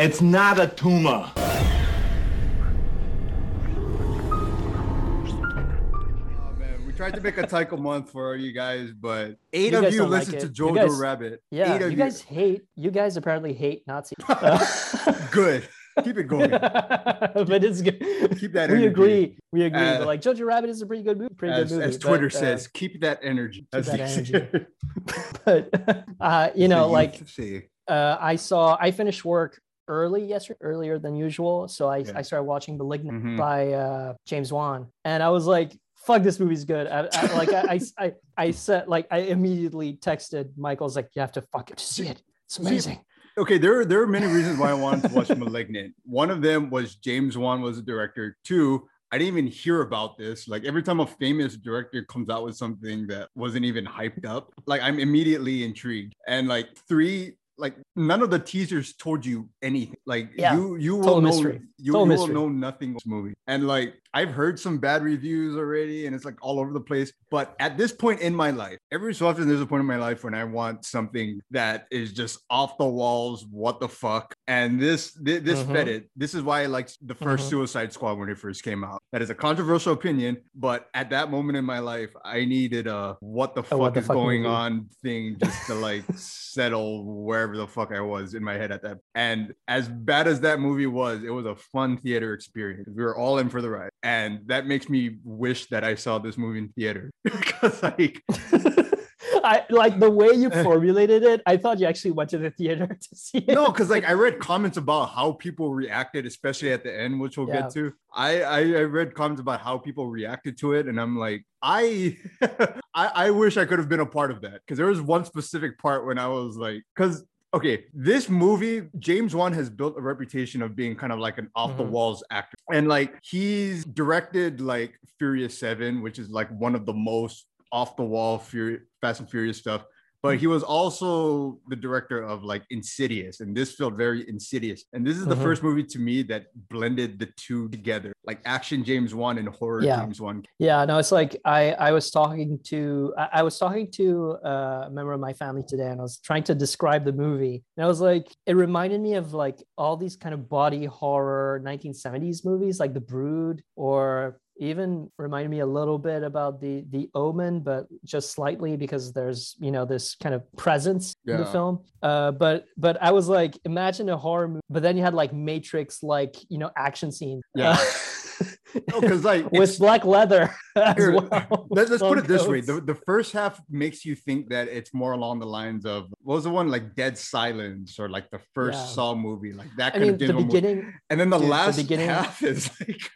It's not a tumor. Oh man, we tried to make a Taika month for you guys, but eight You of you don't like listen it. to You Jojo guys- Rabbit. Yeah, eight of you guys hate. You guys apparently hate Nazis. Good. Keep it going. but it's good. Keep that Energy. We energy. agree. We agree. Uh, but like Jojo Rabbit is a pretty good movie. Pretty As, good movie. as Twitter but, uh, says, keep that energy. keep as that energy. but uh, you know, like say. uh, I saw. I finished work early yesterday, earlier than usual. So I, Yeah. I started watching *Malignant* Mhm. by uh, James Wan, and I was like, "Fuck, this movie's good." I, I, like I, I, I, said, like I immediately texted Michael's like, "You have to fucking see it. It's amazing." Okay, there are there are many reasons why I wanted to watch *Malignant*. One of them was James Wan was the director. Two, I didn't even hear about this. Like every time a famous director comes out with something that wasn't even hyped up, like I'm immediately intrigued. And like three, like none of the teasers told you anything. Like Yeah, you you will know mystery. you, you will know nothing of this movie. And like I've heard some bad reviews already, and it's like all over the place. But at this point in my life, every so often there's a point in my life when I want something that is just off the walls. What the fuck? And this this, this Mhm. fed it. This is why I liked the 1st Mhm. Suicide Squad when it first came out. That is a controversial opinion, but at that moment in my life, I needed a what the fuck what the is fuck going movie. on thing just to like settle wherever the fuck I was in my head at that. And as bad as that movie was, it was a fun theater experience. We were all in for the ride, and that makes me wish that I saw this movie in theater because like I like the way you formulated it. I thought you actually went to the theater to see it. no, because like I read comments about how people reacted, especially at the end, which we'll Yeah. get to. I, I I read comments about how people reacted to it, and I'm like, I I, I wish I could have been a part of that because there was one specific part when I was like, because okay, this movie, James Wan has built a reputation of being kind of like an off the Mhm. walls actor, and like he's directed like Furious Seven, which is like one of the most off the wall Fur- Fast and Furious stuff. But he was also the director of like Insidious, and this felt very insidious. And this is the Mhm. first movie to me that blended the two together, like action James Wan and horror Yeah. James Wan. Yeah, no, it's like I I was talking to I, I was talking to uh, a member of my family today, and I was trying to describe the movie, and I was like, it reminded me of like all these kind of body horror 1970s movies, like The Brood, or even reminded me a little bit about the the Omen, but just slightly because there's you know this kind of presence in the film. Uh, but but I was like, imagine a horror movie, but then you had like Matrix, like you know action scene Yeah. Uh, Because like with black leather Here, well. Let, us put it this way: the, the first half makes you think that it's more along the lines of what was the one like Dead Silence or like the first Yeah. Saw movie, like that I kind mean, of the general movie. beginning. And then the dude, the last beginning- half is like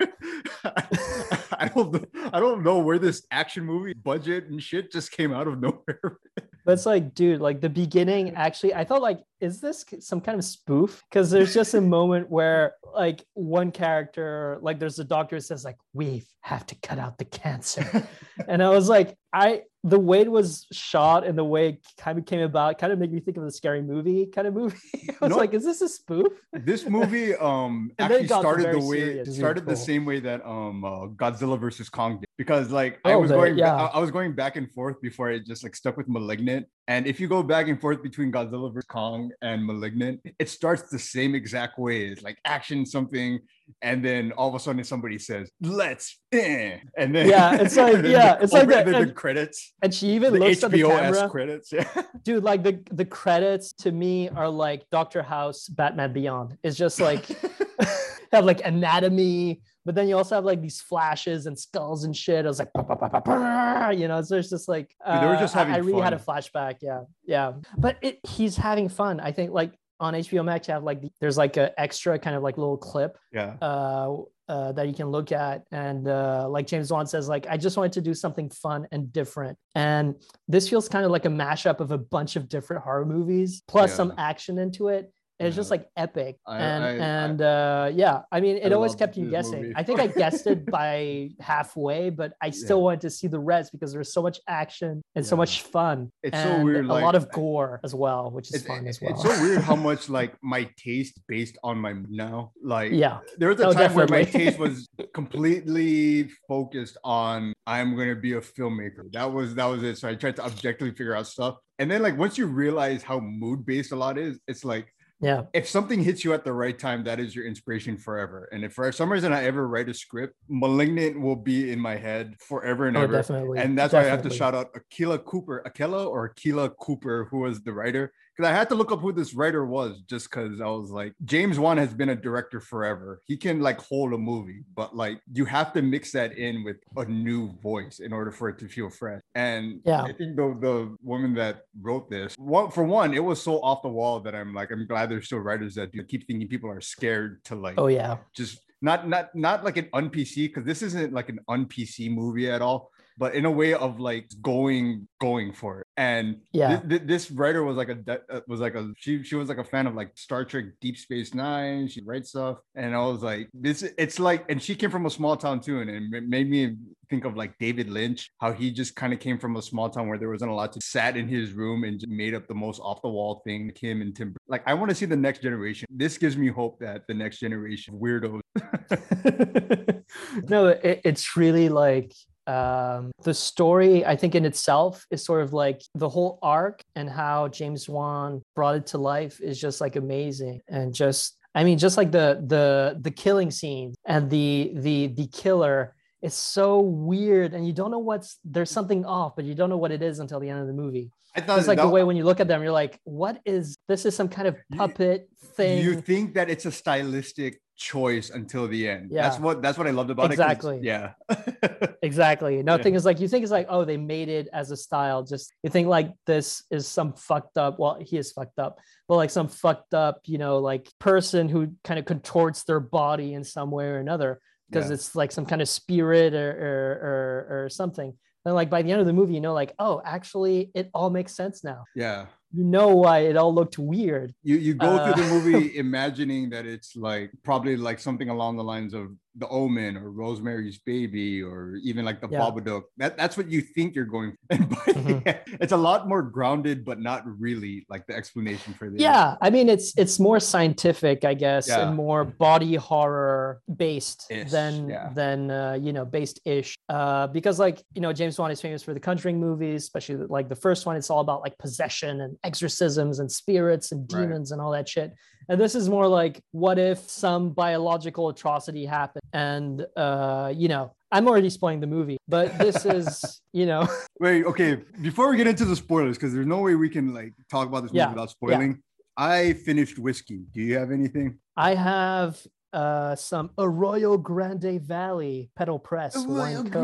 I don't I don't know where this action movie budget and shit just came out of nowhere. But it's like, dude, like the beginning. Actually, I thought like, is this some kind of spoof? Because there's just a moment where like one character, like there's a doctor who says like, we have to cut out the cancer, and I was like, I the way it was shot and the way it kind of came about kind of made me think of the scary movie kind of movie. I was No. like, is this a spoof? this movie um And then it actually started the way it started the same way that um uh, Godzilla versus Kong did because like I Oh, was but- going yeah. I, I was going back and forth before it just like stuck with Malignant and if you go back and forth between Godzilla versus Kong and Malignant it starts the same exact way it's like action something and then all of a sudden somebody says let's eh, and then Yeah, it's like- yeah, the- it's like and that- then the credits. And she even the looks at the camera. credits yeah. Dude like the the credits to me are like dr house batman beyond. It's just like have like anatomy but then you also have like these flashes and skulls and shit. I was like "Bah, bah, bah, bah, bah," you know so it's just like Dude, they were uh, just I- having I, really had a flashback yeah yeah. But it he's having fun. I think like on hbo max you have like the, there's like a extra kind of like little clip yeah uh, uh, that you can look at. And uh, like James Wan says, like I just wanted to do something fun and different. And this feels kind of like a mashup of a bunch of different horror movies plus Yeah. some action into it. And It's just like epic, I- and I- and uh, yeah, I mean, it I always kept you guessing. I think I guessed it by halfway, but I still Yeah. wanted to see the rest because there's so much action and so much fun. It's so and weird, A lot of gore as well, which is it's, fun as well. it's so weird how much like my taste based on my now like yeah, there was a Oh, time where my taste was completely focused on i'm going to be a filmmaker that was that was it so i tried to objectively figure out stuff and then like once you realize how mood based a lot is it's like Yeah. if something hits you at the right time, that is your inspiration forever. And if for some reason I ever write a script, Malignant will be in my head forever and Oh, ever. definitely. And that's why I have to shout out Akila Cooper, Akela or Akila Cooper, who was the writer. Because I had to look up who this writer was just because I was like, James Wan has been a director forever. He can like hold a movie, but like you have to mix that in with a new voice in order for it to feel fresh. And Yeah. I think the, the woman that wrote this, one, for one, it was so off the wall that I'm like, I'm glad there's still writers that do keep thinking people are scared to like Oh yeah. just not not not like an un PC because this isn't like an un PC movie at all, but in a way of like going going for it. And Yeah. thi- thi- this writer was like a de- uh, was like a she she was like a fan of like Star Trek, Deep Space Nine. She writes stuff, and I was like, this it's like, and she came from a small town too, and it made me think of like David Lynch, how he just kind of came from a small town where there wasn't a lot to sat in his room and just made up the most off the wall thing. kim and Tim, like I want to see the next generation. This gives me hope that the next generation of weirdos. no, it, it's really like um the story i think in itself is sort of like the whole arc and how james wan brought it to life is just like amazing. And just i mean just like the the the killing scene and the the the killer is so weird and you don't know what's there's something off but you don't know what it is until the end of the movie I thought it's like that- the way when you look at them you're like what is this is some kind of You- puppet thing you think that it's a stylistic choice until the end. yeah That's what that's what I loved about it. Exactly. Yeah. Exactly. No Yeah. thing is like you think it's like, oh, they made it as a style. Just you think like this is some fucked up. Well, he is fucked up, but like some fucked up, you know, like person who kind of contorts their body in some way or another because Yeah. it's like some kind of spirit or or or, or something. And like by the end of the movie, you know, like, oh, actually, it all makes sense now. yeah. You know why it all looked weird. You you go Uh, through the movie imagining that it's like probably like something along the lines of The Omen or Rosemary's Baby or even like The Yeah. Babadook. That that's what you think you're going. And Mhm. end, it's a lot more grounded, but not really like the explanation for this. Yeah, I mean it's it's more scientific, I guess, Yeah. and more body horror based Ish, than than uh, you know based ish. Uh, because like you know James Wan is famous for the Conjuring movies, especially like the first one. It's all about like possession and exorcisms and spirits and Right. demons and all that shit. And this is more like, what if some biological atrocity happened? And uh, you know, I'm already spoiling the movie, but this is you know, Wait, okay. Before we get into the spoilers, because there's no way we can like talk about this movie Yeah, without spoiling. I finished whiskey. Do you have anything? I have uh, some Arroyo Grande Valley pedal press wine Co.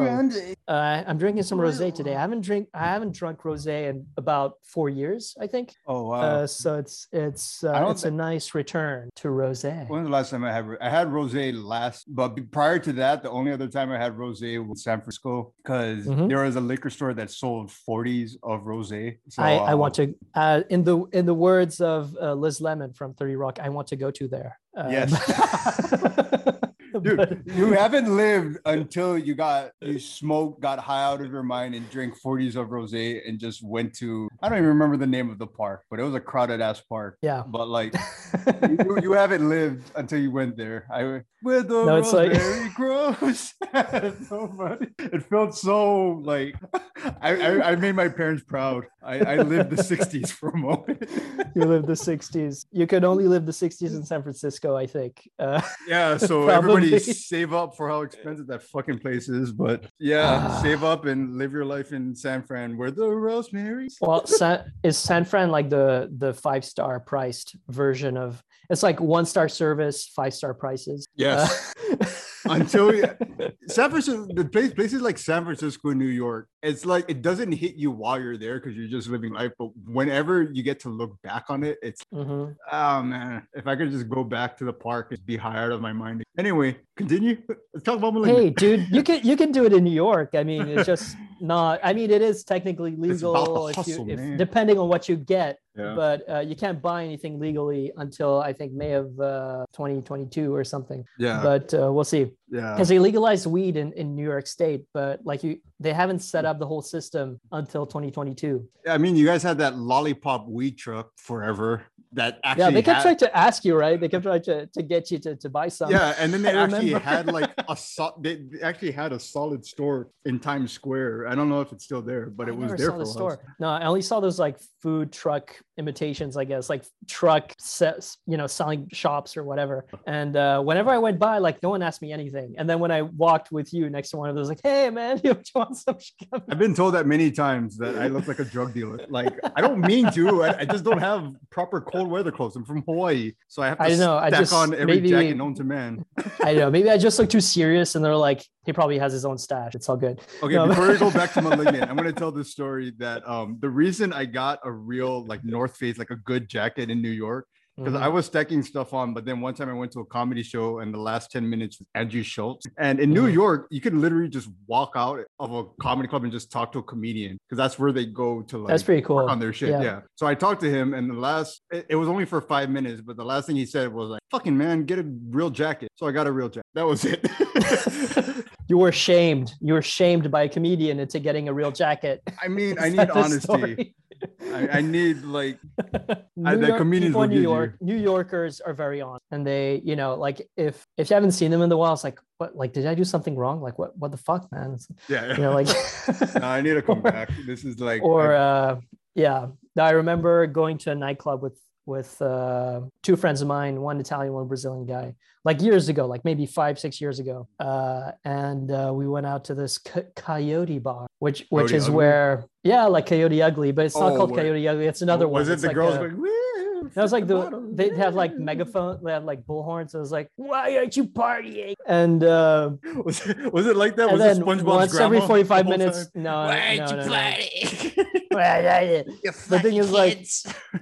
Uh, I'm drinking some rosé today. I haven't drink I haven't drunk rosé in about four years, I think. Oh wow. Uh, so it's it's I uh, don't it's a nice return to rosé. When was the last time I had I had rosé last, but prior to that, the only other time I had rosé was San Francisco because Mhm. there was a liquor store that sold 40s of rosé. So I, I want to uh, in the in the words of uh, Liz Lemon from 30 Rock, I want to go to there. Um, Dude, you haven't lived until you got you smoked, got high out of your mind, and drank 40s of rosé, and just went to I don't even remember the name of the park, but it was a crowded ass park. yeah. But like you, you haven't lived until you went there. I where the No, it's like- rosemary grows. So. It felt so like I, I, I made my parents proud. I, I lived the 60s for a moment. you lived the 60s. You could only live the 60s in San Francisco, I think. Uh, Yeah, so everybody save up for how expensive that fucking place is. But yeah, Ah. save up and live your life in San Fran where the rosemary. well, San, is San Fran like the the five star priced version of? It's like one star service, five star prices. Yes. Uh, Until we- San Francisco, the place, places like San Francisco, New York, it's like it doesn't hit you while you're there because you're just living life. But whenever you get to look back on it, it's Mhm. oh man, if I could just go back to the park and be high out of my mind. Anyway, continue. Let's talk about Malignant. Hey, dude, you can you can do it in New York. I mean, it's just not. I mean, it is technically It's about the legal if hustle, you, if, depending on what you get. Yeah. But uh, you can't buy anything legally until I think May of uh, 2022 or something. yeah, But uh, we'll see. yeah. because they legalized weed in, in New York State, but like you, they haven't set up the whole system until 2022. I mean, you guys had that lollipop weed truck forever. That actually Yeah, they kept had- trying to ask you, right? They kept trying to, to get you to, to buy some. yeah, and then they I actually remember. had like a so- they actually had a solid store in Times Square. I don't know if it's still there, but I it was there for the a store. No, I only saw those like food truck imitations, I guess, like truck sets, you know, selling shops or whatever. And uh, whenever I went by, like no one asked me anything. And then when I walked with you next to one of those, like, hey man, you want some? shit?" I've been told that many times that I look like a drug dealer. Like I don't mean to. I, I just don't have proper cold weather clothes. I'm from Hawaii, so I have to I know, I stack just- on every maybe- jacket known to man. I know. Maybe I just look too serious, and they're like, he probably has his own stash. It's all good. Okay, No, before we go back to malignant, I'm gonna tell this story that um the reason I got a real like North Face, like a good jacket in New York, because Mhm. I was stacking stuff on, but then one time I went to a comedy show and the last 10 minutes was Andrew Schulz. And in New Mhm. York, you could literally just walk out of a comedy club and just talk to a comedian because that's where they go to like That's pretty cool. on their shit. Yeah. Yeah. So I talked to him, and the last it, it was only for five minutes, but the last thing he said was like, "Fucking man, get a real jacket." So I got a real jacket. That was it. you were shamed. You were shamed by a comedian into getting a real jacket. I mean, I need honesty. I, I need like New the York- comedians people will in New York, New Yorkers are very honest, and they, you know, like if if you haven't seen them in the while, it's like, what, like, did I do something wrong? Like, what, what the fuck, man? It's, yeah. you know, like, No, I need to come back. This is like or I- uh, yeah, I remember going to a nightclub with with uh, two friends of mine, one Italian, one Brazilian guy, like years ago, like maybe five, six years ago, uh, and uh, we went out to this co- Coyote bar, which which Coyote is Ugly? where yeah, like Coyote Ugly, but it's not Oh, called where- Coyote Ugly. It's another one. was it It's the like girls a- going? That was like the they had like woo." megaphone, they had like bullhorns. It was like, why aren't you partying? And uh, Was it, was it like that? Was it SpongeBob's once every forty the minutes, time? no, Why no, aren't no, you no. The thing is, like.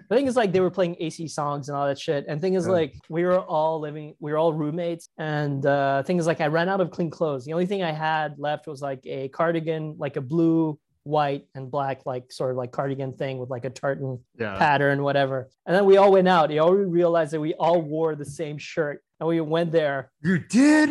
The thing is, like, they were playing AC songs and all that shit. And thing is, Yeah. like, we were all living, we were all roommates. And uh, thing is, like, I ran out of clean clothes. The only thing I had left was like a cardigan, like a blue, white, and black, like sort of like cardigan thing with like a tartan Yeah. pattern, whatever. And then we all went out. You all realized that we all wore the same shirt. And we went there. You did?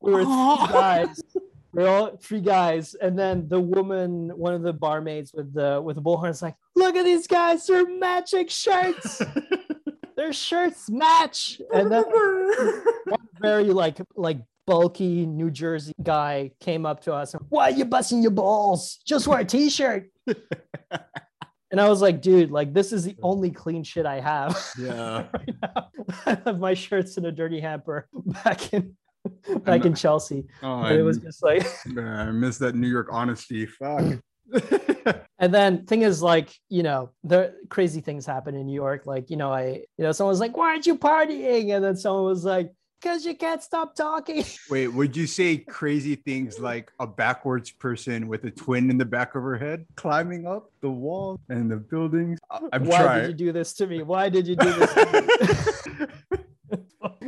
We were three guys. We are all three guys. And then the woman, one of the barmaids with the with the bullhorns, like, look at these guys, they're matching shirts. Their shirts match. And then one very like like bulky New Jersey guy came up to us and why are you busting your balls? Just wear a t-shirt. and I was like, dude, like this is the only clean shit I have yeah. right now. I have my shirts in a dirty hamper back in back in Chelsea. Oh, it was just like I miss that New York honesty. Fuck. and then thing is like you know the crazy things happen in new york like you know i you know someone was like why aren't you partying and then someone was like because you can't stop talking Wait, would you say crazy things like a backwards person with a twin in the back of her head climbing up the wall and the buildings? I'm why trying. did you do this to me why did you do this to me?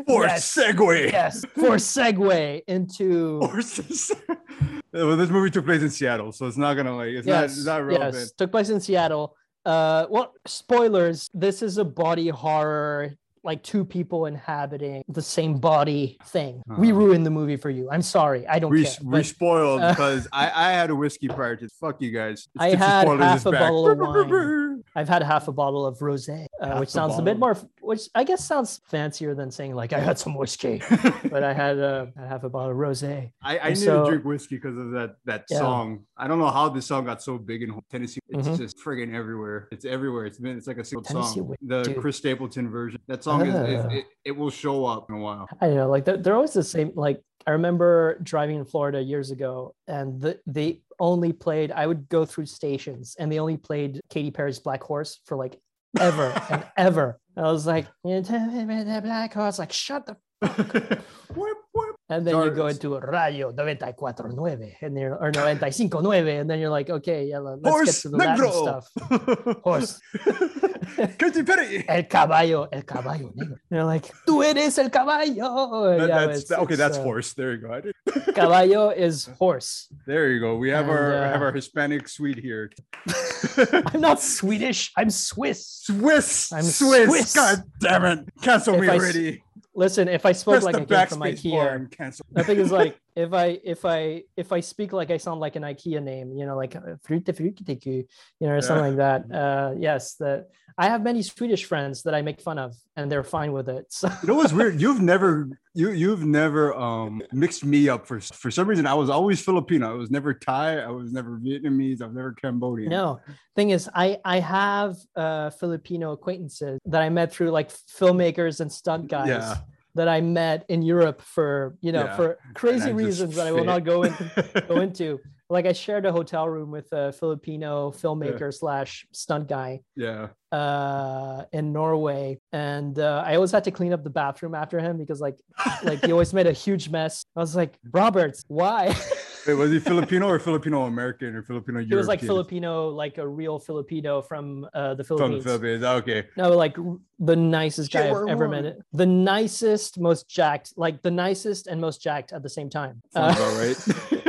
For yes, segue. yes. For segue into well, this movie took place in Seattle, so it's not gonna like it's not yes, it's not relevant. yes took place in seattle. Uh well spoilers. This is a body horror like two people inhabiting the same body thing we Uh-huh. ruined the movie for you i'm sorry i don't We, care we but- spoiled uh, because I, I had a whiskey prior to fuck you guys. I had half a back. bottle of wine. I've had half a bottle of rosé, uh, which sounds a bit more, which I guess sounds fancier than saying like I had some whiskey, but I had uh, half a bottle of rosé. I, I need so- to drink whiskey because of that that Yeah. song. I don't know how this song got so big in Tennessee. It's Mhm. just friggin' everywhere. It's everywhere. It's been it's like a single Tennessee song. whis- The dude. Chris Stapleton version. That song is, is Ah. it, it will show up in a while. I know, like they're, they're always the same. Like I remember driving in Florida years ago, and the, they only played. I would go through stations, and they only played Katy Perry's Black Horse for like ever and ever. I was like, the Black Horse, like shut the. And then you go into Radio 94.9 and then or 95.9 and then you're like, okay, yeah, let- let's Horse get to the Latin stuff. Horse. Katy Perry. El caballo, el caballo negro. You're like, tú eres el caballo. That- Yeah, that's it's- okay. it's, That's uh, horse. There you go. Caballo is horse. There you go. We have And, our have uh, our Hispanic suite here. I'm not Swedish. I'm Swiss. Swiss. I'm Swiss. Swiss. God damn it. Cancel If me I already. Listen, if I spoke Press like a I came from IKEA, cancel. the thing is like, if I if I if I speak like I sound like an IKEA name, you know, like uh, Frute you know, or something Yeah. like that. Uh, yes, that I have many Swedish friends that I make fun of, and they're fine with it. So You know what's weird? You've never you you've never um mixed me up for for some reason. I was always Filipino. I was never Thai. I was never Vietnamese. I was never Cambodian. no, thing is, I I have uh, Filipino acquaintances that I met through like filmmakers and stunt guys. Yeah. That I met in Europe for you know Yeah. for crazy reasons that I will not go into go into. Like I shared a hotel room with a Filipino filmmaker slash stunt guy yeah. uh, in Norway, and uh, I always had to clean up the bathroom after him because like like he always made a huge mess. I was like, Roberts, why? Wait, was he Filipino or Filipino American or Filipino he was like Filipino, like a real Filipino from uh, the From the Philippines. Philippines. Okay. No, like the nicest guy I've ever met. The nicest, most jacked, like the nicest and most jacked at the same time. Uh, Sounds about right.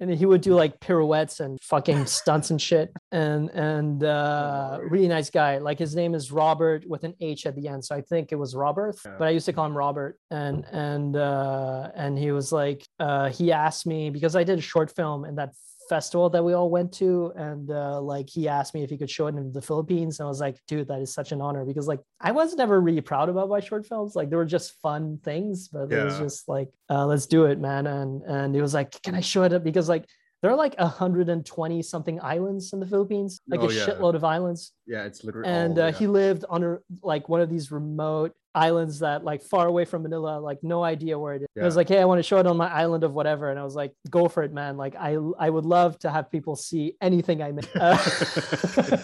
and he would do like pirouettes and fucking stunts and shit. And and uh really nice guy. Like his name is robert with an h at the end. So i think it was robert Yeah. but i used to call him robert. And and uh and he was like uh he asked me because i did a short film in that festival that we all went to and uh like he asked me if he could show it in the philippines and i was like dude that is such an honor because like i was never really proud about my short films like they were just fun things but it was just like uh let's do it man and and he was like can i show it up because like there are like 120 something islands in the philippines like Oh, a yeah. shitload of islands yeah, it's literally. and all- uh, yeah. he lived on a, like one of these remote islands that like far away from manila like no idea where it is. I was like hey i want to show it on my island of whatever and i was like go for it man. Like i i would love to have people see anything i make. Uh,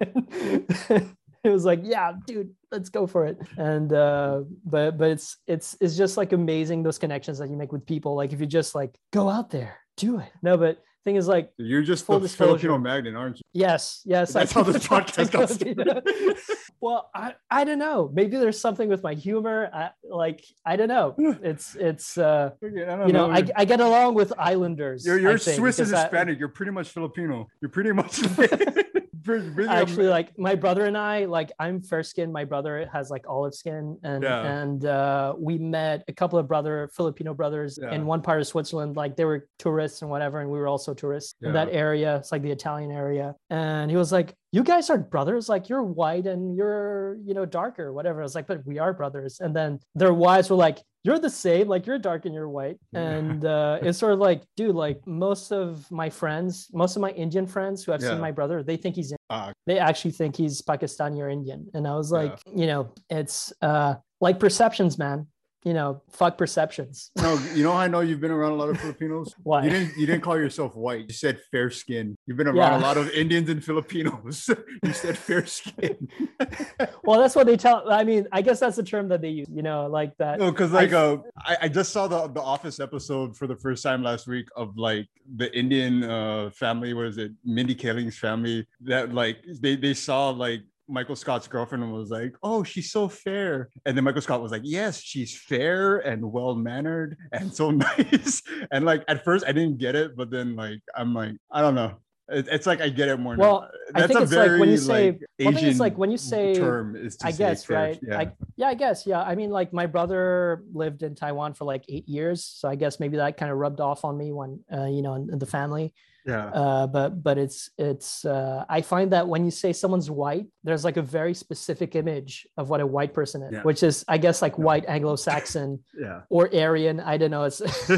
it was like yeah dude let's go for it. And uh but but it's it's it's just like amazing those connections that you make with people. Like if you just like go out there do it. No but thing is like You're just full the disclosure. Filipino magnet, aren't you? Yes, yes. That's I how this podcast got Filipino. well, I, I don't know. Maybe there's something with my humor. I, like I don't know. It's it's uh Okay, I don't you know I, I get along with Islanders. You're, you're think, Swiss and because I- Hispanic. You're pretty much Filipino. You're pretty much. Actually like my brother and I like I'm fair skin. My brother has like olive skin, and Yeah. and uh, we met a couple of brother Filipino brothers Yeah. in one part of Switzerland. Like they were tourists and whatever, and we were also tourists in that area. It's like the Italian area, and he was like, "You guys are brothers. Like you're white and you're you know darker, whatever." I was like, "But we are brothers." And then their wives were like. You're the same, like you're dark and you're white. And uh, it's sort of like, dude, like most of my friends, most of my Indian friends who have Yeah. seen my brother, they think he's Ah, they actually think he's Pakistani or Indian. And I was Yeah. like, you know, it's uh like perceptions, man. You know, fuck perceptions. no, you know how I know you've been around a lot of Filipinos. Why? You didn't. You didn't call yourself white. You said fair skin. You've been around Yeah. a lot of Indians and Filipinos. you said fair skin. well, that's what they tell. I mean, I guess that's the term that they use. You know, like that. No, because I like f- uh, I, I just saw the the Office episode for the first time last week of like the Indian uh family. What is it? Mindy Kaling's family. That like they they saw like Michael Scott's girlfriend was like, "Oh, she's so fair," and then Michael Scott was like, "Yes, she's fair and well mannered and so nice." and like at first I didn't get it, but then like I'm like I don't know. It, it's like I get it more. Well, now. I that's think a it's like very when you say- like, one thing is, Asian like, when you say- term is to I guess, fair. right? Yeah. I, yeah, I guess. Yeah. I mean, like my brother lived in Taiwan for like eight years. So I guess maybe that kind of rubbed off on me when, uh, you know, in, in the family. Yeah. uh, but but it's it's uh, I find that when you say someone's white, there's like a very specific image of what a white person is, Yeah. which is I guess like white Anglo-Saxon yeah. or Aryan. I don't know. It's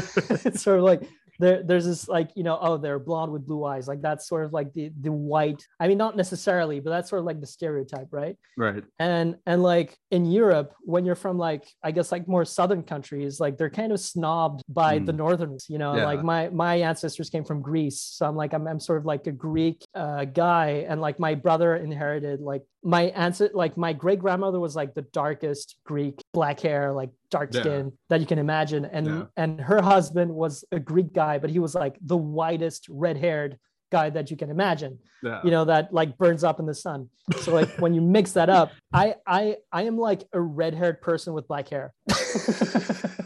it's sort of like there there's this like you know oh they're blonde with blue eyes like that's sort of like the the white. I mean not necessarily, but that's sort of like the stereotype, right? Right. and and like in Europe, when you're from like I guess like more southern countries, like they're kind of snobbed by the Mm. northerns. You know, Yeah. like my my ancestors came from Greece, so I'm like I'm I'm sort of like a Greek uh, guy, and like my brother inherited like my ancestor, like my great grandmother was like the darkest Greek, black hair, like dark Yeah. skin that you can imagine, and Yeah. and her husband was a Greek guy, but he was like the whitest, red haired guy that you can imagine Yeah. you know that like burns up in the sun so like when you mix that up i i i am like a red-haired person with black hair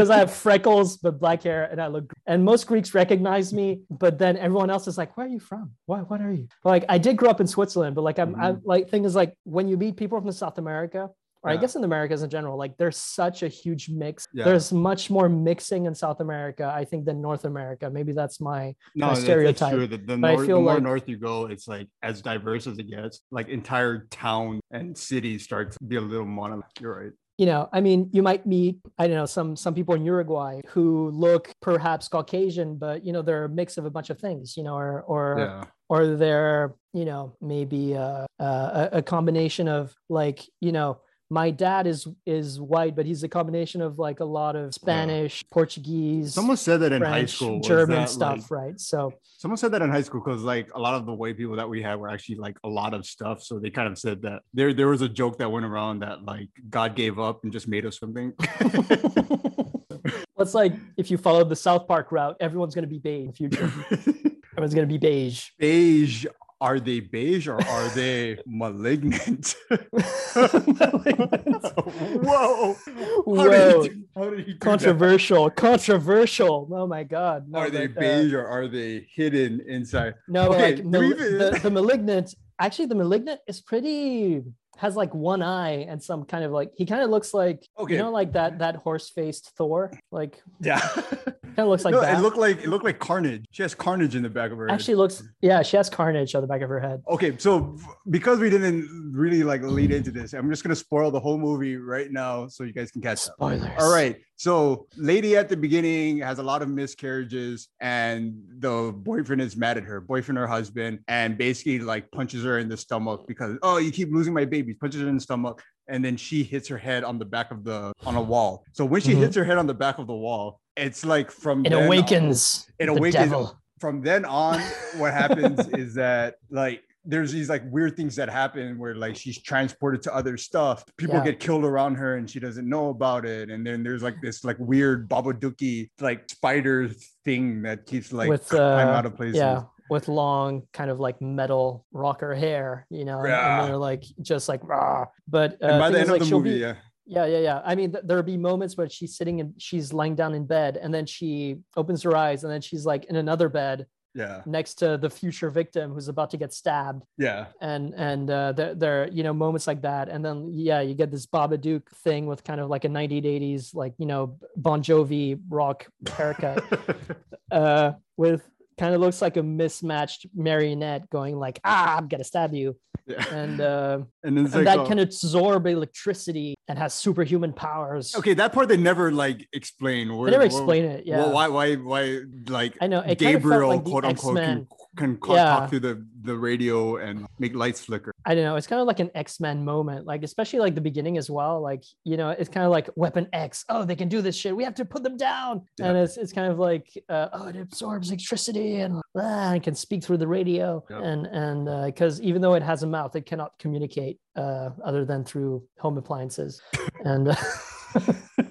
because i have freckles but black hair and i look and most greeks recognize me but then everyone else is like where are you from what what are you like i did grow up in switzerland but like i'm, I'm mm-hmm. like thing is like when you meet people from south america or I guess in Americas in general, like there's such a huge mix. Yeah. There's much more mixing in South America, I think, than North America. Maybe that's my No, that's, stereotype. true. The, the, But I nor- the more like- north you go, it's like as diverse as it gets. Like entire town and cities start to be a little monolith. You're right. You know i mean you might meet i don't know some some people in uruguay who look perhaps caucasian but you know they're a mix of a bunch of things you know or or Yeah. or they're you know maybe uh, uh, a, a combination of like you know my dad is is white but he's a combination of like a lot of spanish portuguese Someone said that in high school. german stuff like- right so Someone said that in high school because like a lot of the white people that we had were actually like a lot of stuff. So they kind of said that there there was a joke that went around that like God gave up and just made us something. it's like if you follow the south park route everyone's going to be beige in the future everyone's going to be beige beige. Are they beige or are they malignant? Whoa! How Whoa. Did how did he do that? controversial controversial oh my god no, Are they but, uh, beige or are they hidden inside? no Okay, like mal- even- the, the malignant actually the malignant is pretty has like one eye and some kind of like he kind of looks like Okay. you know like that that horse faced thor like Yeah. kind of looks like no, that it looked like it looked like Carnage. She has Carnage in the back of her head. actually looks yeah she has carnage on the back of her head Okay, so because we didn't really like lead into this, I'm just gonna spoil the whole movie right now so you guys can catch up. spoilers All right. So, lady at the beginning has a lot of miscarriages, and the boyfriend is mad at her, boyfriend or husband, and basically like punches her in the stomach because, oh, you keep losing my babies, punches her in the stomach. And then she hits her head on the back of the on a wall. So when she Mhm. hits her head on the back of the wall, it's like from it then on- awakens it awakens devil. from then on what happens is that like there's these like weird things that happen where like she's transported to other stuff people Yeah. get killed around her and she doesn't know about it and then there's like this like weird babaduki like spider thing that keeps like With, uh, out of places yeah with long kind of like metal rocker hair you know and- Yeah. and they're like just like rah. but uh, and by the end like, of the movie be- yeah Yeah, yeah, yeah. I mean, th- there'll be moments where she's sitting and she's lying down in bed, and then she opens her eyes, and then she's like in another bed yeah. next to the future victim who's about to get stabbed, yeah. And and uh, there, there, you know, moments like that, and then yeah, you get this Babadook thing with kind of like a 1980s, like you know, Bon Jovi rock haircut, uh, with kind of looks like a mismatched marionette going like, ah, I'm gonna stab you, yeah and uh, and then and like that oh, can absorb electricity and has superhuman powers. okay that part they never like explain where They never where- explain it. Yeah. well, why why why like I know. It kind of Gabriel, like quote unquote, can, ca- Yeah. talk through the, the radio and make lights flicker. I don't know. It's kind of like an X-Men moment, like especially like the beginning as well. Like you know, it's kind of like Weapon X. Oh, they can do this shit. We have to put them down. Yeah. And it's it's kind of like uh, oh, it absorbs electricity and it can speak through the radio. Yeah. And and because even though it has a mouth, it cannot communicate uh, other than through home appliances. and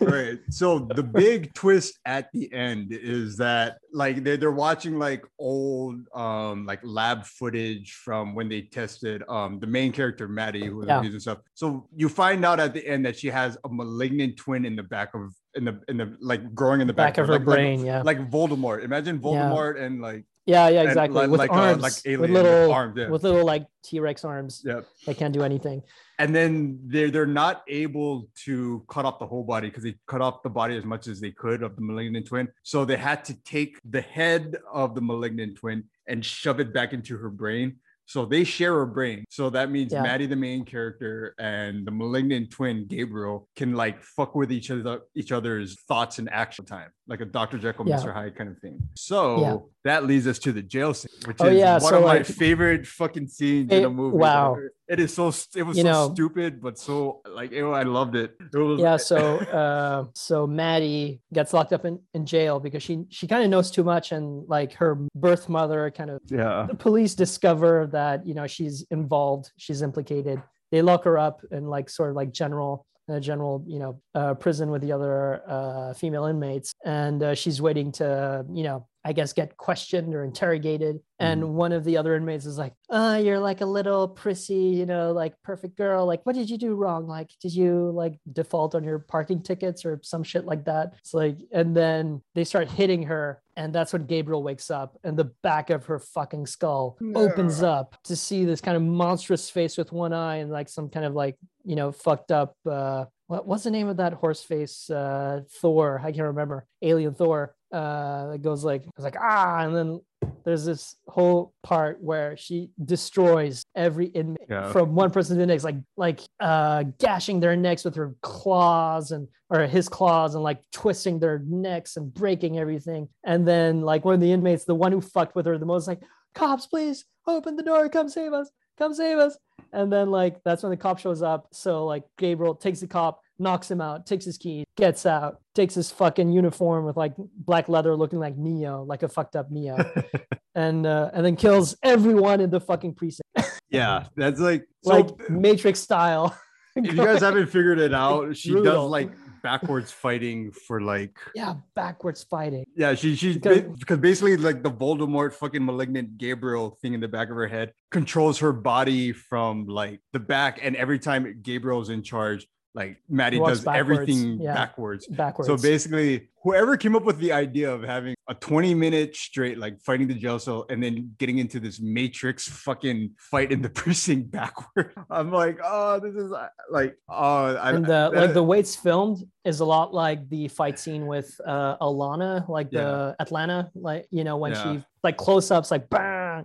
right. So the big twist at the end is that like they're, they're watching like old um like lab footage from when they tested um the main character Maddie who was Yeah. and stuff. So you find out at the end that she has a malignant twin in the back of in the in the like growing in the back, back of her like, like- brain, yeah, Like, Voldemort. Imagine Voldemort and like yeah, yeah, exactly. like- with like, uh, arms, like with little, arms, yeah. with little like T-Rex arms. yeah. They can't do anything. and then they're they're not able to cut off the whole body because they cut off the body as much as they could of the malignant twin. So they had to take the head of the malignant twin and shove it back into her brain. So they share a brain. So that means Yeah. Maddie, the main character, and the malignant twin Gabriel can like fuck with each other, each other's thoughts and action time, like a Dr. Jekyll, Yeah. Mr. Hyde kind of thing. So. That leads us to the jail scene, which Oh, is yeah, one so, of my favorite fucking scenes in It- a movie. wow. It is so it was You so know- stupid, but so like it, I loved it. It was yeah so uh so maddie gets locked up in, in jail because she she kind of knows too much and like her birth mother kind of yeah. the police discover that you know she's involved she's implicated they lock her up in like sort of like general in a general you know uh, prison with the other uh, female inmates and uh, she's waiting to you know i guess get questioned or interrogated. And one of the other inmates is like oh you're like a little prissy you know like perfect girl. Like what did you do wrong? Like did you like default on your parking tickets or some shit like that? It's like and then they start hitting her and that's when gabriel wakes up and the back of her fucking skull opens up to see this kind of monstrous face with one eye and like some kind of like you know fucked up uh what, what's the name of that horse face? Uh thor. I can't remember. Alien thor uh it goes like it's like ah and then there's this whole part where she destroys every inmate Yeah. from one person to the next like like uh gashing their necks with her claws and or his claws and like twisting their necks and breaking everything. And then like one of the inmates the one who fucked with her the most like cops please open the door come save us come save us. And then like that's when the cop shows up. So like gabriel takes the cop knocks him out takes his key gets out takes his fucking uniform with like black leather looking like neo like a fucked up neo and uh, and then kills everyone in the fucking precinct. Yeah, that's like so. like matrix style. If you guys haven't figured it out, she does like backwards fighting for like yeah backwards fighting. Yeah she she's because basically like the Voldemort fucking malignant Gabriel thing in the back of her head controls her body from like the back and every time Gabriel's in charge like Maddie does backwards, everything yeah. backwards backwards so basically whoever came up with the idea of having a 20 minute straight like fighting the jail cell and then getting into this matrix fucking fight in the precinct backward i'm like oh this is uh, like oh I, and the, that- like the way it's filmed is a lot like the fight scene with uh Alana, like the Atlanna, like you know when Yeah. she like close ups, like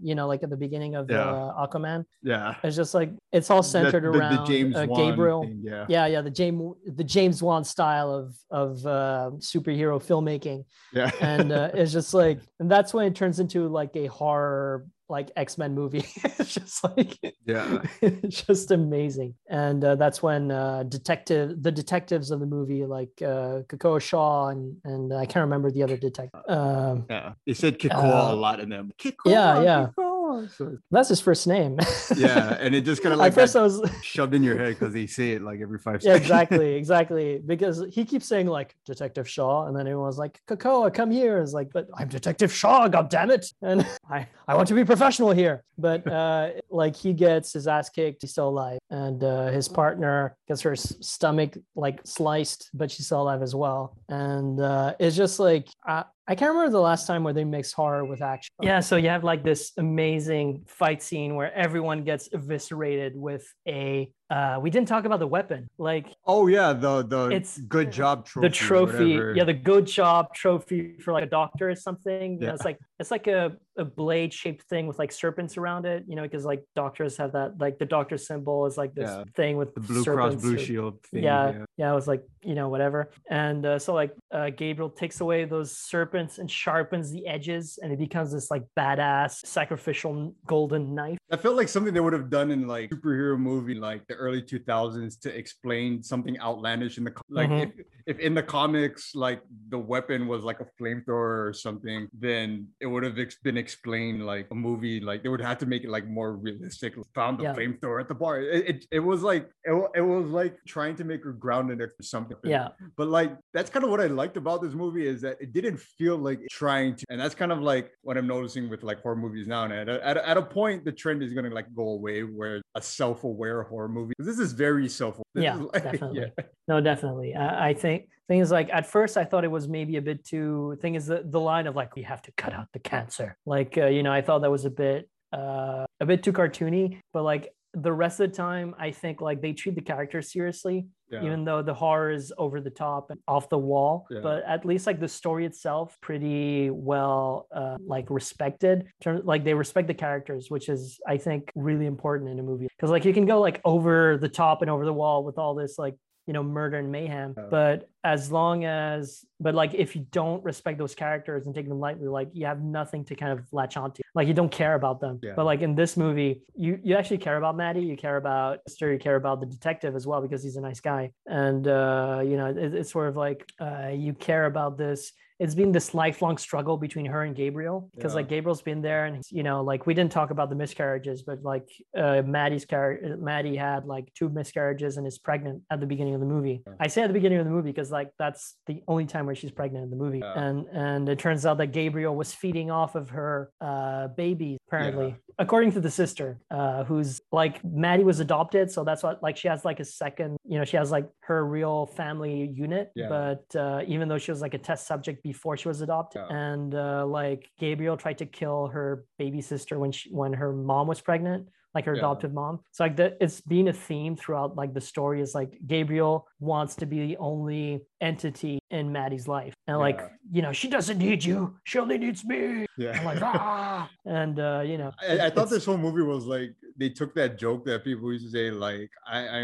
you know, like at the beginning of Yeah. uh, Aquaman. yeah It's just like it's all centered the, the- around the james uh, Wan Gabriel. thing, yeah Yeah, yeah, the James the James Wan style of of uh, superhero filmmaking, yeah and uh, it's just like, and that's when it turns into like a horror like X Men movie. it's just like yeah it's just amazing and uh, that's when uh, detective the detectives of the movie like uh Kakoa Shaw and and I can't remember the other detective um yeah they said Kikoa Uh, a lot in them Kikoa, yeah, yeah. Kikoa. So- that's his first name. Yeah and it just kind of at like first I was shoved in your head because they say it like every five yeah seconds. exactly exactly because he keeps saying like Detective Shaw and then everyone's like Kakoa come here it's like but I'm Detective Shaw god damn it and I I want to be professional here. But uh like he gets his ass kicked he's still alive and uh his partner gets her stomach like sliced but she's still alive as well. And uh it's just like I, I can't remember the last time where they mix horror with action. Yeah, so you have like this amazing fight scene where everyone gets eviscerated with a. Uh, we didn't talk about the weapon, like oh yeah the the It's- good job trophy the trophy. Yeah the good job trophy for like a doctor or something. You know, it's like it's like a, a blade shaped thing with like serpents around it you know because like doctors have that like the doctor symbol is like this Yeah. thing with the blue cross blue shield thing yeah, yeah, it was like you know whatever, and uh, so like uh, Gabriel takes away those serpents and sharpens the edges, and it becomes this like badass sacrificial golden knife. I felt like something they would have done in like superhero movie, like the early 2000s, to explain something outlandish in the like Mhm. if, if in the comics like the weapon was like a flamethrower or something, then it would have been explained like a movie. Like they would have to make it like more realistic. Found the Yeah. flamethrower at the bar. It, it, it was like it, it was like trying to make her grounded or something. Yeah, But like that's kind of what I liked about this movie is that it didn't feel like trying to, and that's kind of like what I'm noticing with like horror movies now. And at a, at a, at a point, the trend is gonna like go away where a self-aware horror movie. 'Cause This is very self. Yeah, like- definitely. no, definitely. I, I think thing is like at first I thought it was maybe a bit too. Thing is the the line of like we have to cut out the cancer. Like uh, you know I thought that was a bit uh a bit too cartoony, but like the rest of the time I think like they treat the character seriously yeah. even though the horror is over the top and off the wall Yeah. but at least like the story itself pretty well uh, like respected like they respect the characters which is i think really important in a movie because like you can go like over the top and over the wall with all this like you know murder and mayhem Yeah. but as long as but like if you don't respect those characters and take them lightly like you have nothing to kind of latch onto like you don't care about them Yeah. but like in this movie you you actually care about maddie you care about Esther, you care about the detective as well because he's a nice guy and uh you know it, it's sort of like uh you care about this it's been this lifelong struggle between her and Gabriel because Yeah. like Gabriel's been there and you know like we didn't talk about the miscarriages but like uh Maddie's character Maddie had like two miscarriages and is pregnant at the beginning of the movie. Yeah. I say at the beginning of the movie because like that's the only time where she's pregnant in the movie Yeah. and and it turns out that Gabriel was feeding off of her uh baby apparently according to the sister uh who's like Maddie was adopted so that's what like she has like a second you know she has like her real family unit Yeah. but uh even though she was like a test subject before she was adopted Yeah. and uh like Gabriel tried to kill her baby sister when she when her mom was pregnant like her Yeah. adoptive mom. So like that it's been a theme throughout like the story is like Gabriel wants to be the only entity in Maddie's life. And like, Yeah. you know, she doesn't need you. She only needs me. Yeah. I'm like, ah. And uh, you know, I, I thought this whole movie was like they took that joke that people used to say like I I,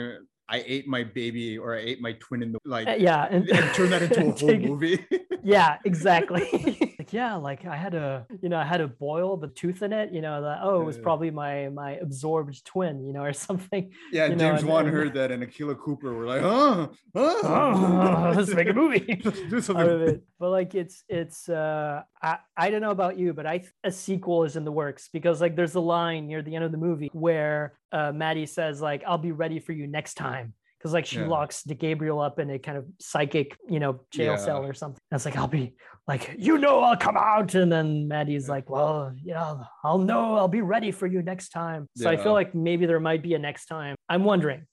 I ate my baby or I ate my twin in the like uh, yeah, and, and turned that into a whole movie. yeah exactly yeah like i had a you know i had a boil the tooth in it you know that oh it was probably my my absorbed twin you know or something yeah, You know, James Wan heard that and Akila Cooper were like, huh, huh. oh, let's make a movie Let's do out of something. it but like it's it's uh i i don't know about you but I, a sequel is in the works because like there's a line near the end of the movie where uh maddie says like i'll be ready for you next time because like she Yeah. locks the Gabriel up in a kind of psychic, you know, jail Yeah. cell or something. That's like I'll be like, you know, I'll come out, and then Maddie's like, well, yeah, I'll know, I'll be ready for you next time. So I feel like maybe there might be a next time. I'm wondering.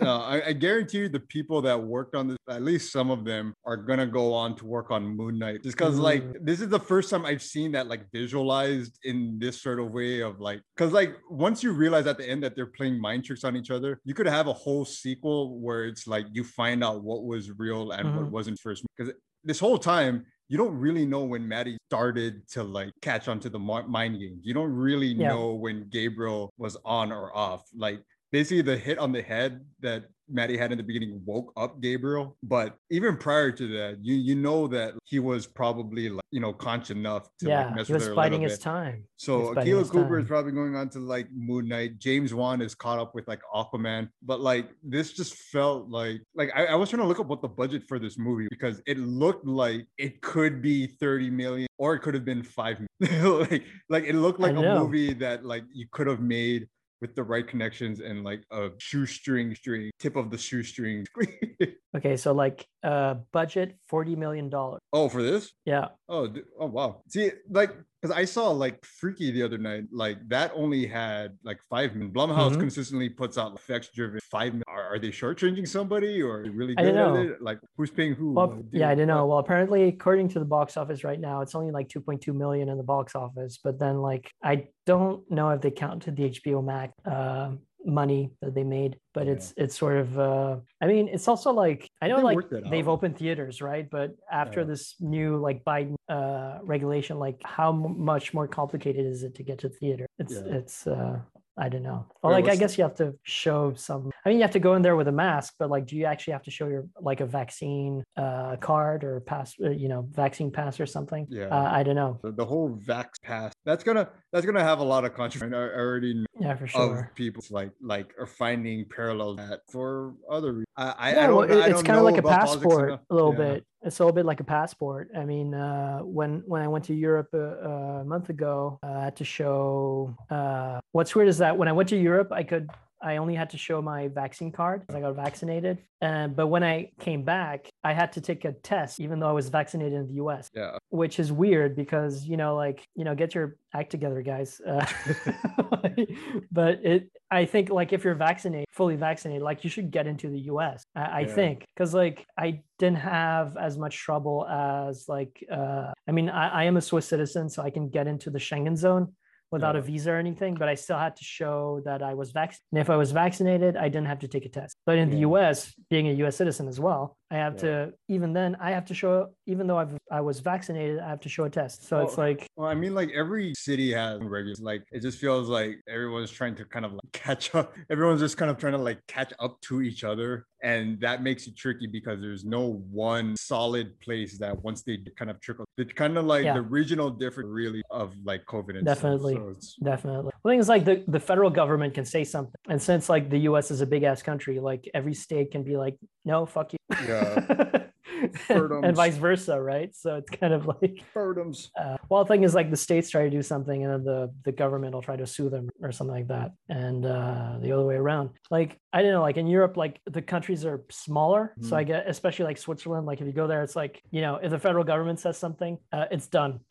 No, I, I guarantee you the people that worked on this, at least some of them, are gonna go on to work on Moon Knight. Just because, like, Mm. this is the first time I've seen that like visualized in this sort of way of like, because like once you realize at the end that they're playing mind tricks on each other, you could have a whole sequel where it's like you find out what was real and what Mhm. wasn't first. Because this whole time. You don't really know when Maddie started to like catch on to the mind games. You don't really Yeah. know when Gabriel was on or off. Like basically the hit on the head that Maddie had in the beginning woke up Gabriel. But even prior to that, you you know that he was probably like you know conscious enough to like mess he with was her a biding little his bit. time. So He's biding Akela his Cooper is probably going on to like Moon Knight. James Wan is caught up with like Aquaman, but like this just felt like like I, I was trying to look up what the budget for this movie because it looked like it could be 30 million or it could have been five million. like like it looked like a know. movie that like you could have made with the right connections and like a shoestring string tip of the shoestring. Okay, so like uh budget $40 million. oh, for this? Yeah. Oh, oh wow. See, like, because I saw like Freaky the other night, like that only had like five minutes. Blumhouse Mhm. consistently puts out effects driven five minutes. Are, are they shortchanging somebody or really good at it? Like, who's paying who? Well, yeah, I don't know. Well, apparently, according to the box office right now, it's only like 2.2 million in the box office. But then, like, I don't know if they counted the HBO Max uh, money that they made. But Yeah. it's it's sort of. Uh, I mean, it's also like I know They like they've opened theaters, right? But after Yeah. this new like Biden uh, regulation, like how m- much more complicated is it to get to theater? It's Yeah. it's. uh I don't know. Well, like I guess you have to show some. I mean, you have to go in there with a mask, but like, do you actually have to show your like a vaccine uh, card or pass, uh, you know, vaccine pass or something? Yeah. Uh, I don't know. The, the whole Vax pass that's gonna that's gonna have a lot of controversy. I I already know Yeah, for sure of people like like are finding parallels that for other reasons. I, I, yeah, I well, I it's kind of like a passport a little Yeah. bit. It's a little bit like a passport. I mean, uh, when when I went to Europe a, a month ago, uh, I had to show. Uh, what's weird is that when I went to Europe, I could. I only had to show my vaccine card because I got vaccinated. And but when I came back, I had to take a test, even though I was vaccinated in the U.S. Yeah. which is weird because you know like you know get your act together guys uh, but it i think like if you're vaccinated fully vaccinated like you should get into the us i, I Yeah. think because like i didn't have as much trouble as like uh, i mean I, I am a swiss citizen so i can get into the schengen zone without a visa or anything but i still had to show that i was vaccinated and if i was vaccinated i didn't have to take a test. But in the us being a us citizen as well i have Yeah. to even then i have to show even though I've, i was vaccinated i have to show a test so it's like Well, I mean, like every city has regulars. Like it just feels like everyone's trying to kind of like catch up. Everyone's just kind of trying to like catch up to each other, and that makes it tricky because there's no one solid place that once they kind of trickle, it's kind of like Yeah. the regional difference really of like COVID. And. Definitely. So it's, Definitely. The thing is, like the, the federal government can say something, and since like the U.S. is a big ass country, like every state can be like, no, fuck you, Yeah. And, and vice versa, right? So it's kind of like, burdens. uh, well, the thing is, like the states try to do something, and then the the government will try to sue them or something like that, and uh, the other way around. Like I don't know, like in Europe, like the countries are smaller, so I get especially like Switzerland. Like if you go there, it's like you know, if the federal government says something, uh, it's done.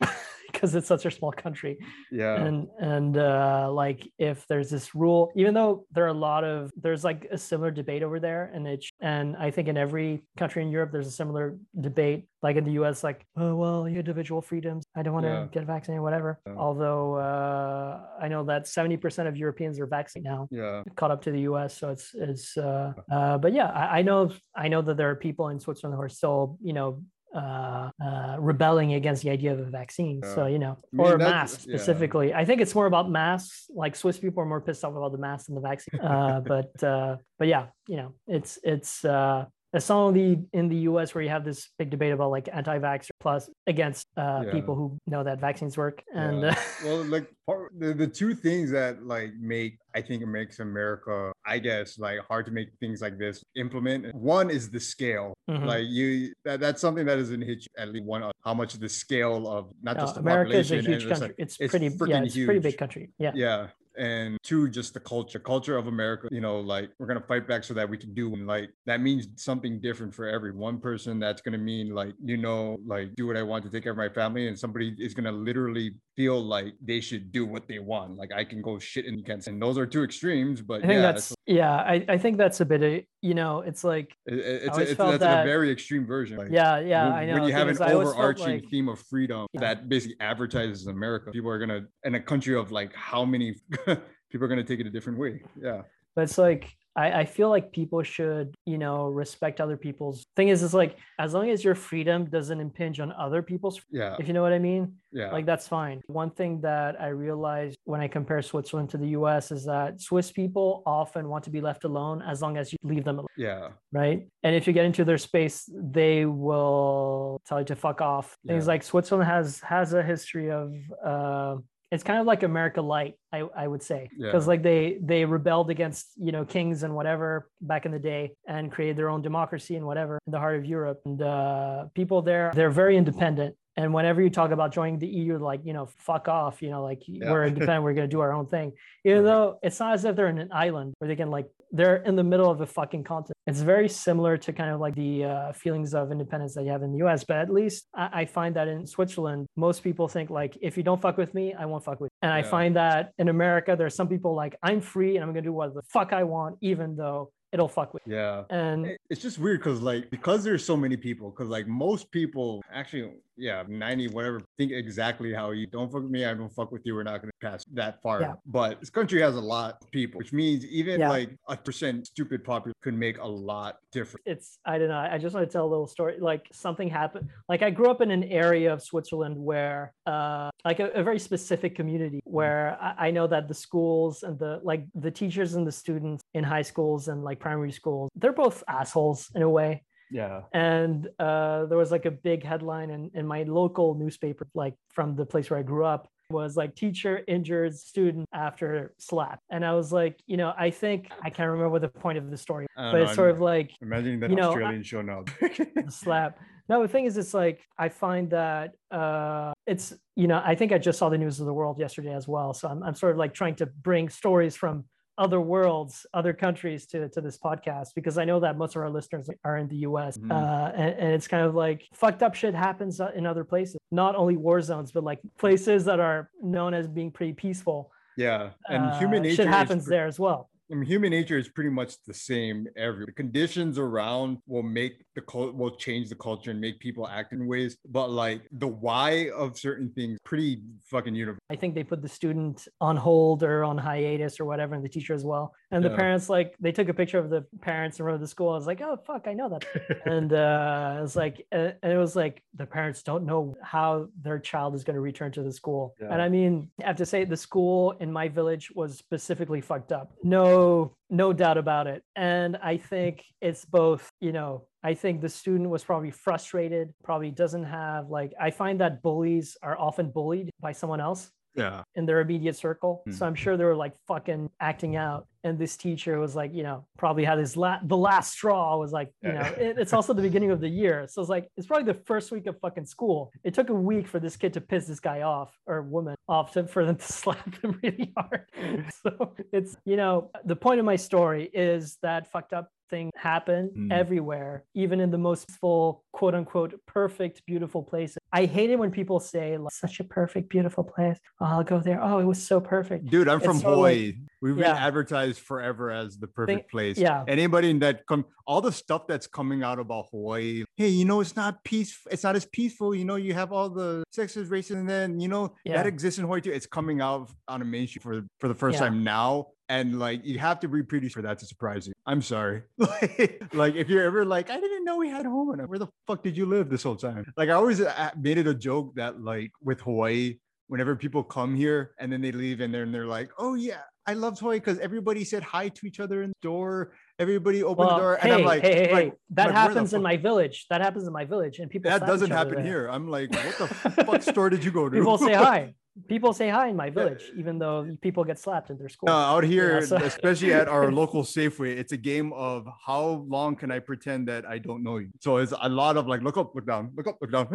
because it's such a small country Yeah. and and uh like if there's this rule even though there are a lot of there's like a similar debate over there and it and i think in every country in europe there's a similar debate like in the us like oh well individual freedoms i don't want to Yeah. get vaccinated whatever Yeah. although uh i know that 70% of europeans are vaccinated now yeah. caught up to the us so it's it's uh, uh but yeah I, I know i know that there are people in switzerland who are still you know uh, uh, rebelling against the idea of a vaccine. So, you know, I mean, or masks yeah. specifically. I think it's more about masks. Like Swiss people are more pissed off about the masks than the vaccine. Uh, but, uh, but yeah, you know, it's, it's, uh, it's not only in the US where you have this big debate about like anti-vax plus against uh, Yeah. people who know that vaccines work. And Yeah. uh, well like part, the, the two things that like make i think it makes america i guess like hard to make things like this implement one is the scale mhm. like you that, that's something that doesn't hit you at least one of how much the scale of not No, just the America is a huge country. like, it's, it's pretty, yeah, it's a pretty big country. Yeah. yeah and two just the culture culture of america you know like we're gonna fight back so that we can do and like that means something different for every one person. That's gonna mean like you know like do what i want to take care of my family and somebody is gonna literally feel like they should do what they want like i can go shit you can't and those are two extremes but I think yeah that's, yeah, I, I think that's a bit of, you know, it's like, it- it- it's, a, it's that's in that- a very extreme version like, yeah, yeah, when, I know. when you have an overarching like- theme of freedom Yeah. that basically advertises America, people are gonna in a country of like how many people are gonna take it a different way. Yeah. but it's like I, I feel like people should you know respect other people's thing is it's like as long as your freedom doesn't impinge on other people's Yeah. if you know what i mean Yeah. like that's fine one thing that i realized when i compare switzerland to the us is that swiss people often want to be left alone as long as you leave them alone yeah. right and if you get into their space they will tell you to fuck off things Yeah. like switzerland has has a history of uh it's kind of like america light i, I would say. Because Yeah. like they they rebelled against you know kings and whatever back in the day and created their own democracy and whatever in the heart of europe. And uh people there they're very independent and whenever you talk about joining the EU, like, you know, fuck off, you know, like we're independent, we're going to do our own thing. Even Right. though it's not as if they're in an island where they can, like, they're in the middle of a fucking continent. It's very similar to kind of like the uh, feelings of independence that you have in the US. But at least I, I find that in Switzerland, most people think, like, if you don't fuck with me, I won't fuck with you. And I find that in America, there's some people like, I'm free and I'm going to do what the fuck I want, even though it'll fuck with you. Yeah. And It- It's just weird because like because there's so many people, because like most people actually, yeah, 90, whatever, think exactly how you don't fuck with me, I don't fuck with you, we're not gonna pass that far. Yeah. But this country has a lot of people, which means even Yeah. like a percent stupid population could make a lot different. it's I don't know. I just want to tell a little story. Like something happened. Like I grew up in an area of Switzerland where, uh, like a, a very specific community where I, I know that the schools and the like the teachers and the students in high schools and like primary schools, they're both assholes in a way. Yeah. And uh, there was like a big headline in, in my local newspaper, like from the place where I grew up, was like teacher injured student after slap. And I was like, you know, I think I can't remember the point of the story, but know, it's sort I'm of like Imagining that you know, Australian show now. the slap. No, the thing is, it's like I find that uh, it's you know I think I just saw the news of the world yesterday as well. So I'm I'm sort of like trying to bring stories from other worlds, other countries to to this podcast because I know that most of our listeners are in the U.S. Mhm. Uh, and, and it's kind of like fucked up shit happens uh, in other places, not only war zones, but like places that are known as being pretty peaceful. yeah. And Uh, human nature shit happens pre- there as well. I mean, human nature is pretty much the same every the conditions around will make the cult will change the culture and make people act in ways but like the why of certain things pretty fucking universal I think they put the student on hold or on hiatus or whatever, and the teacher as well. And the Yeah. parents, like, they took a picture of the parents in front of the school. I was like, oh, fuck, I know that. and uh, it was like, and it was like, the parents don't know how their child is going to return to the school. Yeah. And I mean, I have to say, the school in my village was specifically fucked up. No, no doubt about it. And I think it's both, you know, I think the student was probably frustrated, probably doesn't have like, I find that bullies are often bullied by someone else yeah in their immediate circle. Hmm. So I'm sure they were like fucking acting out. And this teacher was like, you know, probably had his la- the last straw was like, you know, it, it's also the beginning of the year. So it's like, it's probably the first week of fucking school. It took a week for this kid to piss this guy off or woman off to, for them to slap him really hard. So it's, you know, the point of my story is that fucked up thing happen Mm. everywhere, even in the most full, quote unquote, perfect, beautiful places. I hate it when people say, like, such a perfect, beautiful place. Oh, I'll go there. Oh, it was so perfect. Dude, I'm It's from of like- Hawaii. We've Yeah. been advertised forever as the perfect place. yeah. Anybody in that come, all the stuff that's coming out about Hawaii. Hey, you know, it's not peaceful. It's not as peaceful. You know, you have all the sexist, racist, and then you know Yeah. that exists in Hawaii too. It's coming out on a mainstream for for the first Yeah. time now. And like you have to be pretty for that to surprise you. I'm sorry. like, like if you're ever like, I didn't know we had home. And where the fuck did you live this whole time? Like I always uh, made it a joke that like with Hawaii, whenever people come here and then they leave and they're and they're like, oh yeah, I love Hawaii because everybody said hi to each other in the door. Everybody opened Well, the door, hey, and I'm like, hey, hey, like, hey, that like, happens in my village. That happens in my village, and people. that doesn't happen here. I'm like, what the fuck store did you go to? People say hi. People say hi in my village, even though people get slapped in their school. No, out here, so- especially at our local Safeway, it's a game of how long can I pretend that I don't know you. So it's a lot of like, look up, look down, look up, look down.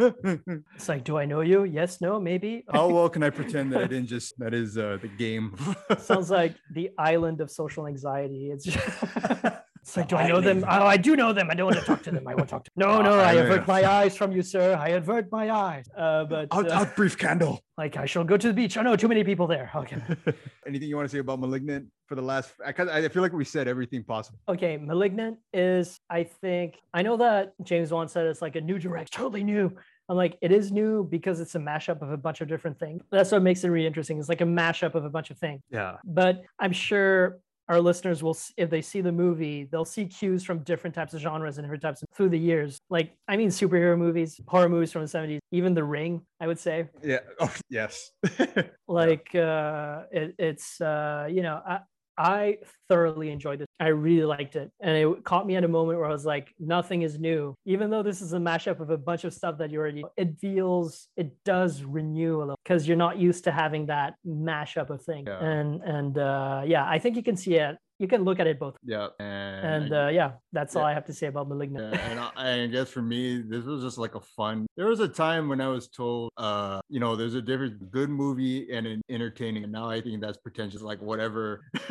It's like, do I know you? Yes, no, maybe. how well can I pretend that I didn't just that is uh, the game? Sounds like the island of social anxiety. It's just. It's like, do I know them? Oh, I do know them. I don't want to talk to them. I won't talk to them. No, no, I avert my eyes from you, sir. I avert my eyes. Uh, but out, uh, out, brief candle. like, I shall go to the beach. Oh, no, too many people there. Okay. Anything you want to say about Malignant for the last? I, I feel like we said everything possible. Okay, Malignant is, I think, I know that James Wan said it's like a new direct, totally new. I'm like, it is new because it's a mashup of a bunch of different things. That's what makes it really interesting. It's like a mashup of a bunch of things. Yeah. But I'm sure our listeners will, if they see the movie, they'll see cues from different types of genres and different types of, through the years. Like, I mean, superhero movies, horror movies from the 70s, even The Ring, I would say Yeah. Oh, yes. like uh it, it's uh you know i i thoroughly enjoyed it i really liked it and it caught me at a moment where i was like nothing is new even though this is a mashup of a bunch of stuff that you already it feels it does renew a little because you're not used to having that mashup of things Yeah. and and uh yeah i think you can see it you can look at it both yeah. And, and uh yeah that's all i have to say about malignant Yeah, and I, I guess for me, this was just like a fun. There was a time when I was told, uh, you know, there's a difference good movie and an entertaining. And now I think that's pretentious. Like whatever,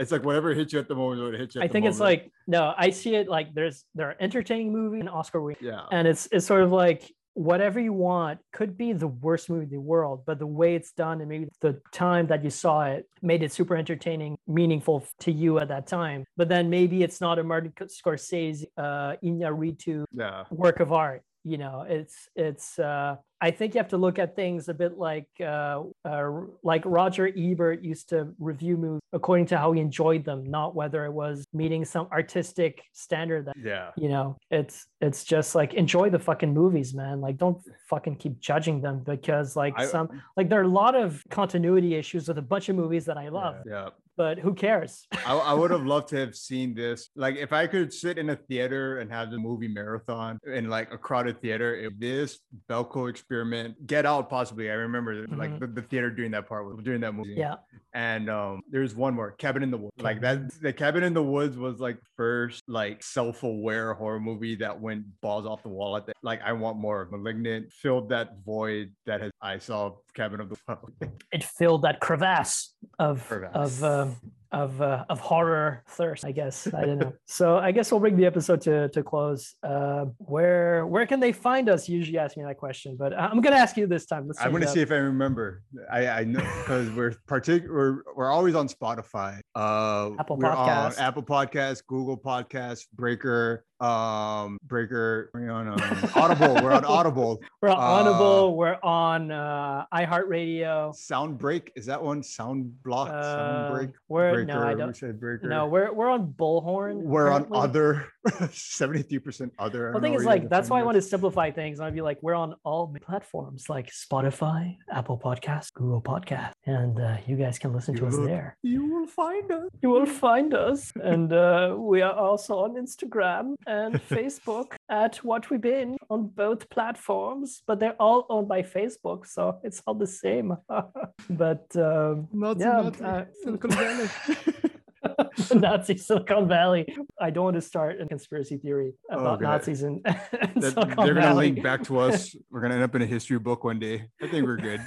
it's like whatever hits you at the moment, what hits you. At i think it's moment. like no i see it like there's there are entertaining movie and oscar winning yeah, and it's it's sort of like whatever you want could be the worst movie in the world but the way it's done and maybe the time that you saw it made it super entertaining meaningful to you at that time. But then maybe it's not a martin scorsese uh Iñárritu yeah, work of art you know it's it's uh i think you have to look at things a bit like uh, uh like roger ebert used to review movies according to how he enjoyed them not whether it was meeting some artistic standard that yeah. you know it's it's just like enjoy the fucking movies man. Like don't fucking keep judging them because like I- some like there are a lot of continuity issues with a bunch of movies that i love. Yeah, but who cares I, I would have loved to have seen this. Like, if I could sit in a theater and have the movie marathon in like a crowded theater, if this Belko experiment, Get Out, possibly. I remember like Mhm. the, the theater doing that part was during that movie. yeah And um, there's one more, Cabin in the Woods. Like that, the Cabin in the Woods was like first like self-aware horror movie that went balls off the wall. At the, like, I want more. Malignant filled that void that has I saw Cabin of the Woods. it filled that crevasse of Crevasse. of um, of uh, of horror thirst i guess i don't know so i guess we'll bring the episode to to close uh where where can they find us You usually ask me that question but i'm gonna ask you this time Let's I'm gonna see if I remember. I I know because we're partic we're we're always on Spotify. Uh, Apple Podcast. Apple Podcasts, Google Podcast, Breaker, um, Breaker. We're on um, Audible. We're on Audible. we're on uh, audible we're on uh iheartradio Sound Break is that one? Sound Block. uh, Sound Break. we're Breaker. no i don't said Breaker. no we're we're on bullhorn we're on other. Seventy-three percent other. I The thing is, like, that's why I want to simplify things. I'd be like, we're on all platforms like Spotify, Apple Podcasts, Google Podcasts, and uh, you guys can listen to You us there. You will find us. You will find us, and uh, we are also on Instagram and Facebook at What We Been on both platforms, but they're all owned by Facebook, so it's all the same. but um, Nazi, Yeah, Nazi, uh, Silicon Valley. Nazi Silicon Valley. I don't want to start a conspiracy theory about God. Nazis in, in That- Silicon they're gonna link back to us. We're gonna end up in a history book one day. I think we're good.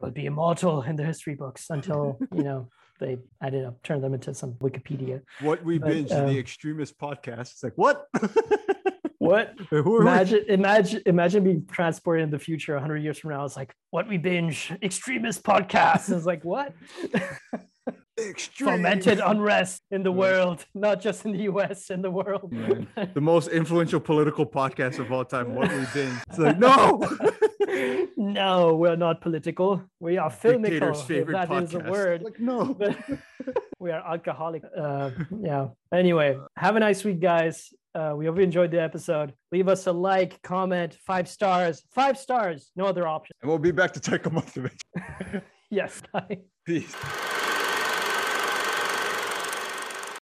We'll be immortal in the history books until you know they I ended up turning them into some Wikipedia. What we But, binge um, the extremist podcast. It's like what? What? Who are we? Imagine, imagine, imagine being transported in the future 100 years from now. It's like, what we binge, extremist podcast. It's like, what? Extreme. Fomented unrest in the Right. world, not just in the US, in the world. Man, the most influential political podcast of all time. What we binge. It's like no. no, we're not political. We are Dictator's filmical. If favorite that is a word. Like no. But we are alcoholic. Uh, yeah. Anyway, have a nice week, guys. Uh, we hope you enjoyed the episode. Leave us a like, comment, five stars, five stars, no other option. And we'll be back to take a month of it. Yes. Bye. Peace.